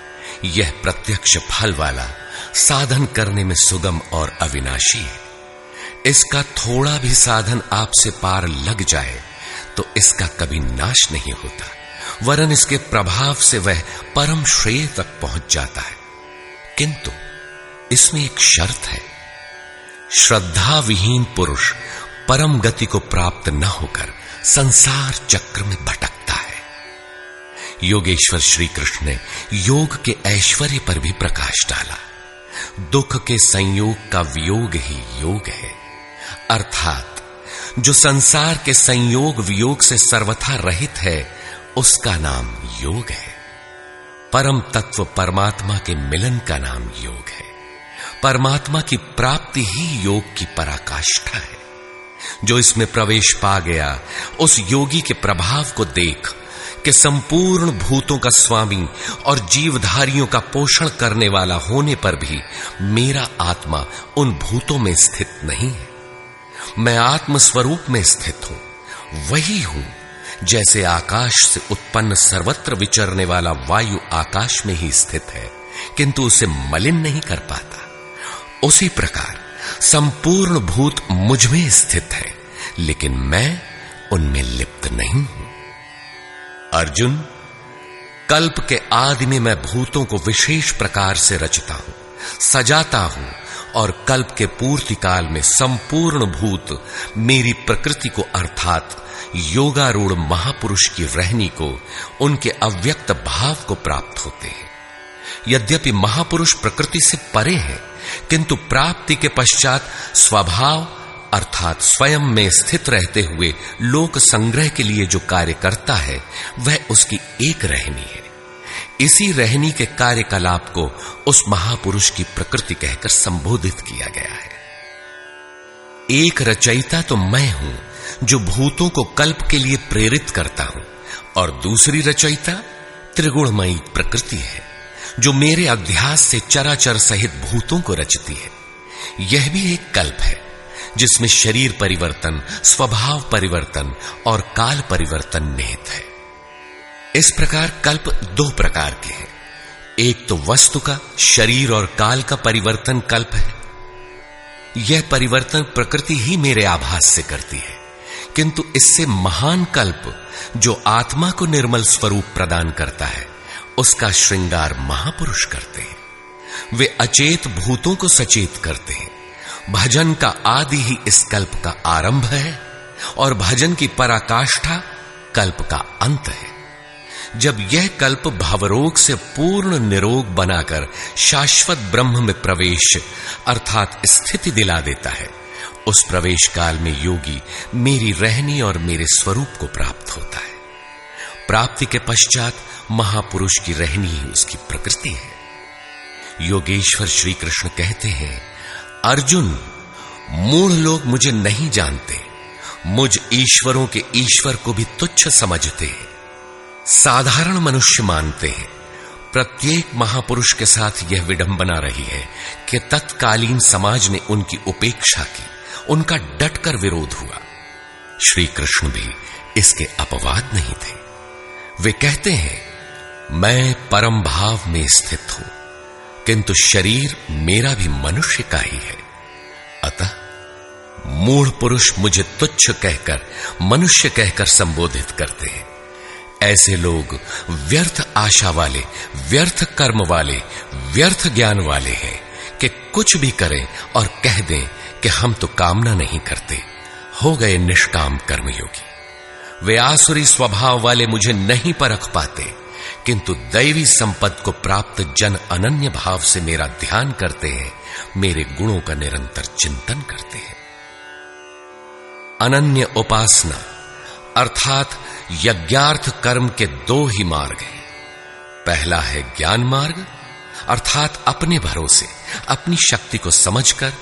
यह प्रत्यक्ष फल वाला, साधन करने में सुगम और अविनाशी है। इसका थोड़ा भी साधन आपसे पार लग जाए तो इसका कभी नाश नहीं होता, वरन इसके प्रभाव से वह परम श्रेय तक पहुँच जाता है। किंतु इसमें एक शर्त है श्रद्धा विहीन पुरुष परम गति को प्राप्त न होकर संसार चक्र में भटकता है। योगेश्वर श्री कृष्ण ने योग के ऐश्वर्य पर भी प्रकाश डाला। दुख के संयोग का वियोग ही योग है, अर्थात जो संसार के संयोग वियोग से सर्वथा रहित है, उसका नाम योग है। परम तत्व परमात्मा के मिलन का नाम योग है। परमात्मा की प्राप्ति ही योग की पराकाष्ठा है। जो इसमें प्रवेश पा गया, उस योगी के प्रभाव को देख, के संपूर्ण भूतों का स्वामी और जीवधारियों का पोषण करने वाला होने पर भी मेरा आत्मा उन भूतों में स्थित नहीं है। मैं आत्म स्वरूप में स्थित हूँ। वही हूँ, जैसे आकाश से उत्पन्न सर्वत्र विचरने वाला वायु आकाश में ही स्थित है, किंतु उसे मलिन नहीं कर पाता। उसी प्रकार, संपूर्ण भूत मुझमें स्थित है, लेकिन मैं उनमें लिप्त नहीं हूँ। अर्जुन, कल्प के आदि में मैं भूतों को विशेष प्रकार से रचता हूँ, सजाता हूँ और कल्प के पूर्ति काल में संपूर्ण भूत मेरी प्रकृति को अर्थात योगारूढ़ महापुरुष की रहनी को, उनके अव्यक्त भाव को प्राप्त होते हैं। यद्यपि महापुरुष प्रकृति से परे हैं, किंतु प्राप्ति के पश्चात स्वभाव अर्थात स्वयं में स्थित रहते हुए लोक संग्रह के लिए जो कार्य करता है, वह उसकी एक रहनी है। इसी रहनी के कार्यकलाप को उस महापुरुष की प्रकृति कहकर संबोधित किया गया है। एक रचयिता तो मैं हूँ, जो भूतों को कल्प के लिए प्रेरित करता हूँ, और दूसरी रचयिता त्रिगुणमयी प्रकृति है, जो मेरे अध्यास से चराचर सहित भूतों को रचती है। यह भी एक कल्प है, जिसमें शरीर परिवर्तन, स्वभाव परिवर्तन और काल परिवर्तन निहित है। इस प्रकार कल्प दो प्रकार के हैं। एक तो वस्तु का, शरीर और काल का परिवर्तन कल्प है। यह परिवर्तन प्रकृति ही मेरे आभास से करती है। किंतु इससे महान कल्प, जो आत्मा को निर्मल स्वरूप प्रदान करता है, उसका श्रृंगार महापुरुष करते हैं। वे अचेत भूतों को सचेत करते हैं। भजन का आदि ही इस कल्प का आरंभ है, और भजन की पराकाष्ठा कल्प का अंत है। जब यह कल्प भवरोग से पूर्ण निरोग बनाकर शाश्वत ब्रह्म में प्रवेश, अर्थात स्थिति दिला देता है, उस प्रवेश काल में योगी मेरी रहनी और मेरे स्वरूप को प्राप्त होता है। प्राप्ति के पश्चात महापुरुष की रहनी ही उसकी प्रकृति है। योगेश्वर श्री कृष्ण कहते हैं, अर्जुन मूढ़ लोग मुझे नहीं जानते। मुझ ईश्वरों के ईश्वर को भी तुच्छ समझते हैं। साधारण मनुष्य मानते हैं। प्रत्येक महापुरुष के साथ यह विडंबना रही है कि तत्कालीन समाज ने उनकी उपेक्षा की, उनका डटकर विरोध हुआ। श्री कृष्ण भी इसके अपवाद नहीं थे। वे कहते हैं, मैं परम भाव में स्थित हूँ, किंतु शरीर मेरा भी मनुष्य का ही है। अतः मूढ़ पुरुष मुझे तुच्छ कहकर, मनुष्य कहकर संबोधित करते हैं। ऐसे लोग व्यर्थ आशा वाले, व्यर्थ कर्म वाले, व्यर्थ ज्ञान वाले हैं कि कुछ भी करें और कह दें कि हम तो कामना नहीं करते। हो गए निष्काम कर्मयोगी। वे आसुरी स्वभाव वाले मुझे नहीं परख पाते, किंतु दैवी संपद को प्राप्त जन अनन्य भाव से मेरा ध्यान करते हैं, मेरे गुणों का निरंतर चिंतन करते हैं। अनन्य उपासना, अर्थात यज्ञार्थ कर्म के दो ही मार्ग हैं। पहला है ज्ञान मार्ग, अर्थात अपने भरोसे, अपनी शक्ति को समझकर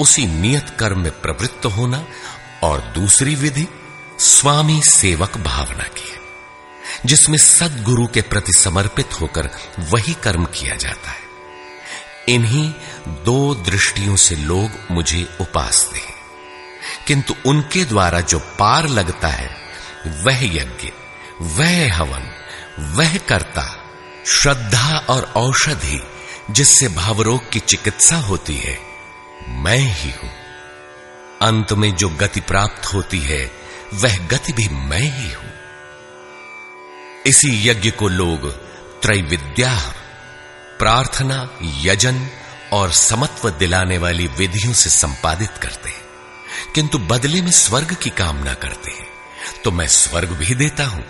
उसी नियत कर्म में प्रवृत्त होना, और दूसरी विधि, स्वामी सेवक भावना की है, जिसमें सदगुरु के प्रति समर्पित होकर वही कर्म किया जाता है। इन्हीं दो दृष्टियों से लोग मुझे उपासते हैं, किंतु उनके द्वारा जो पार लगता है वह यज्ञ, वह हवन, वह कर्ता, श्रद्धा और औषधि जिससे भावरोग की चिकित्सा होती है, मैं ही हूँ। अंत में जो गति प्राप्त होती है, वह गति भी मैं ही हूँ। इसी यज्ञ को लोग त्रैविद्या, प्रार्थना, यजन और समत्व दिलाने वाली विधियों से संपादित करते हैं, किंतु बदले में स्वर्ग की कामना करते हैं। तो मैं स्वर्ग भी देता हूँ।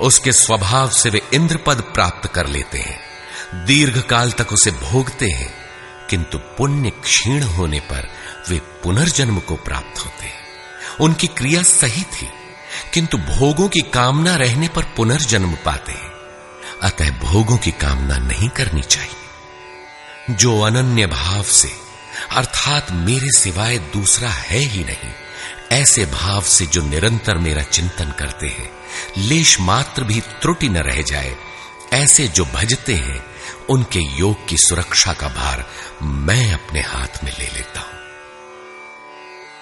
उसके स्वभाव से वे इंद्र पद प्राप्त कर लेते हैं। दीर्घ काल तक उसे भोगते हैं, किंतु पुण्य क्षीण होने पर वे पुनर्जन्म को प्राप्त होते हैं। उनकी क्रिया सही थी, किंतु भोगों की कामना रहने पर पुनर्जन्म पाते हैं। अतः भोगों की कामना नहीं करनी चाहिए। जो अनन्य भाव से, अर्थात मेरे सिवाय दूसरा है ही नहीं ऐसे भाव से जो निरंतर मेरा चिंतन करते हैं, लेश मात्र भी त्रुटि न रह जाए, ऐसे जो भजते हैं, उनके योग की सुरक्षा का भार मैं अपने हाथ में ले लेता हूँ।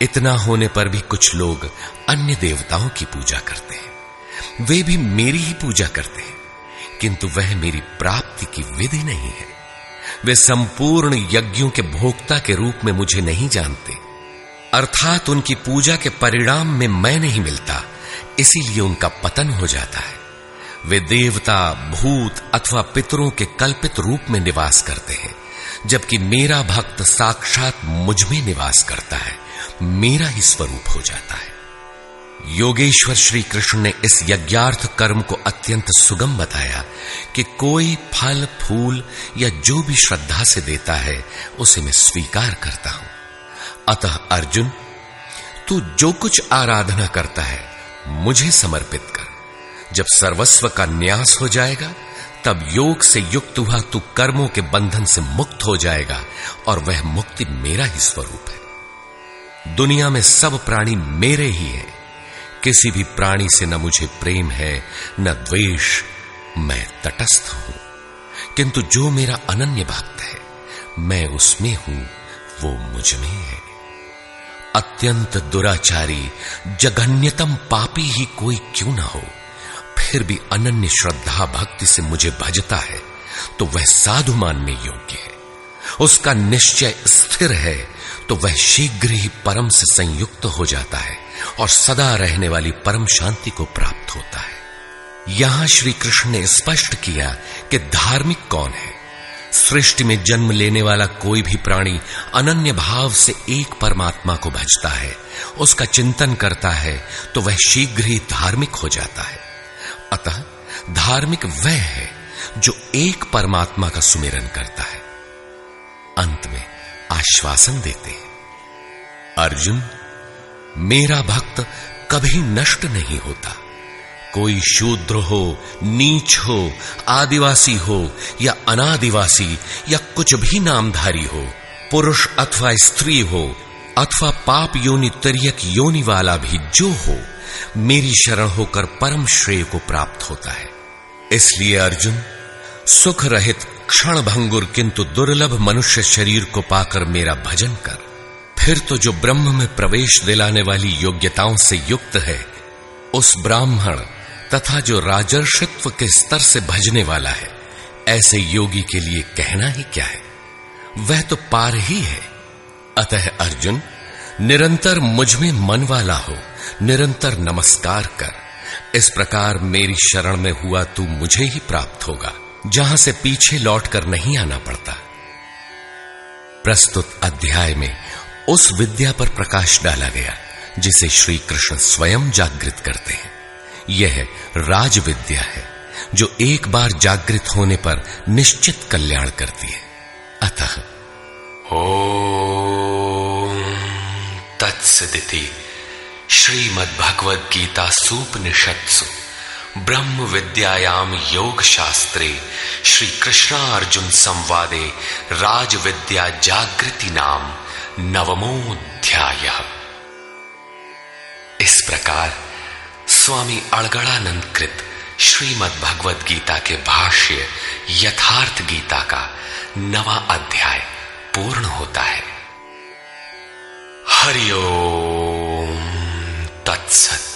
इतना होने पर भी कुछ लोग अन्य देवताओं की पूजा करते हैं। वे भी मेरी ही पूजा करते हैं, किंतु वह मेरी प्राप्ति की विधि नहीं है। वे संपूर्ण यज्ञों के भोक्ता के रूप में मुझे नहीं जानते अर्थात उनकी पूजा के परिणाम में मैं नहीं मिलता, इसीलिए उनका पतन हो जाता है। वे देवता, भूत अथवा पितरों के कल्पित रूप में निवास करते हैं, जबकि मेरा भक्त साक्षात मुझमें निवास करता है, मेरा ही स्वरूप हो जाता है। योगेश्वर श्री कृष्ण ने इस यज्ञार्थ कर्म को अत्यंत सुगम बताया कि कोई फल, फूल या जो भी श्रद्धा से देता है, उसे मैं स्वीकार करता हूँ। अतः अर्जुन, तू जो कुछ आराधना करता है, मुझे समर्पित कर। जब सर्वस्व का न्यास हो जाएगा, तब योग से युक्त हुआ तू कर्मों के बंधन से मुक्त हो जाएगा और वह मुक्ति मेरा ही स्वरूप है। दुनिया में सब प्राणी मेरे ही हैं। किसी भी प्राणी से न मुझे प्रेम है, न द्वेष, मैं तटस्थ हूँ। किंतु जो मेरा अनन्य भक्त है, मैं उसमें हूँ, वो मुझमें है। अत्यंत दुराचारी, जघन्यतम पापी ही कोई क्यों ना हो? फिर भी अनन्य श्रद्धा भक्ति से मुझे भजता है तो वह साधु मानने योग्य है। उसका निश्चय स्थिर है तो वह शीघ्र ही परम से संयुक्त हो जाता है, और सदा रहने वाली परम शांति को प्राप्त होता है। यहाँ श्री कृष्ण ने स्पष्ट किया कि धार्मिक कौन है? सृष्टि में जन्म लेने वाला कोई भी प्राणी अनन्य भाव से एक परमात्मा को भजता है, उसका चिंतन करता है तो वह शीघ्र ही धार्मिक हो जाता है। अतः धार्मिक वह है जो एक परमात्मा का सुमिरन करता है। अंत में आश्वासन देते हैं। अर्जुन, मेरा भक्त कभी नष्ट नहीं होता। कोई शूद्र हो, नीच हो, आदिवासी हो, या अनादिवासी, या कुछ भी नामधारी हो, पुरुष अथवा स्त्री हो, अथवा पाप योनि तरियक योनि वाला भी जो हो, मेरी शरण होकर परम श्रेय को प्राप्त होता है। इसलिए अर्जुन सुख रहित क्षण भंगुर किंतु दुर्लभ मनुष्य शरीर को पाकर मेरा भजन कर। फिर तो जो ब्रह्म में प्रवेश दिलाने वाली योग्यताओं से युक्त है, उस ब्राह्मण तथा जो राजर्षित्व के स्तर से भजने वाला है, ऐसे योगी के लिए कहना ही क्या है? वह तो पार ही है। अतः अर्जुन, निरंतर मुझमें मन वाला हो, निरंतर नमस्कार कर। इस प्रकार मेरी शरण में हुआ तू मुझे ही प्राप्त होगा, जहाँ से पीछे लौटकर नहीं आना पड़ता। प्रस्तुत अध्याय में उस विद्या पर प्रकाश डाला गया, जिसे श्री कृष्ण स्वयं जागृत करते हैं। यह राज विद्या है, जो एक बार जागृत होने पर निश्चित कल्याण करती है। अतः। ओ तत्सदिति श्रीमद्भगवद गीता सूपनिषत्सु ब्रह्म विद्यायाम योग शास्त्रे श्री कृष्णार्जुन संवादे राज विद्या जागृति नाम नवमोध्याय इस प्रकार स्वामी अड़गड़ानंद कृत श्रीमद भगवद गीता के भाष्य यथार्थ गीता का नवा अध्याय पूर्ण होता है। हरिओ तत्सत।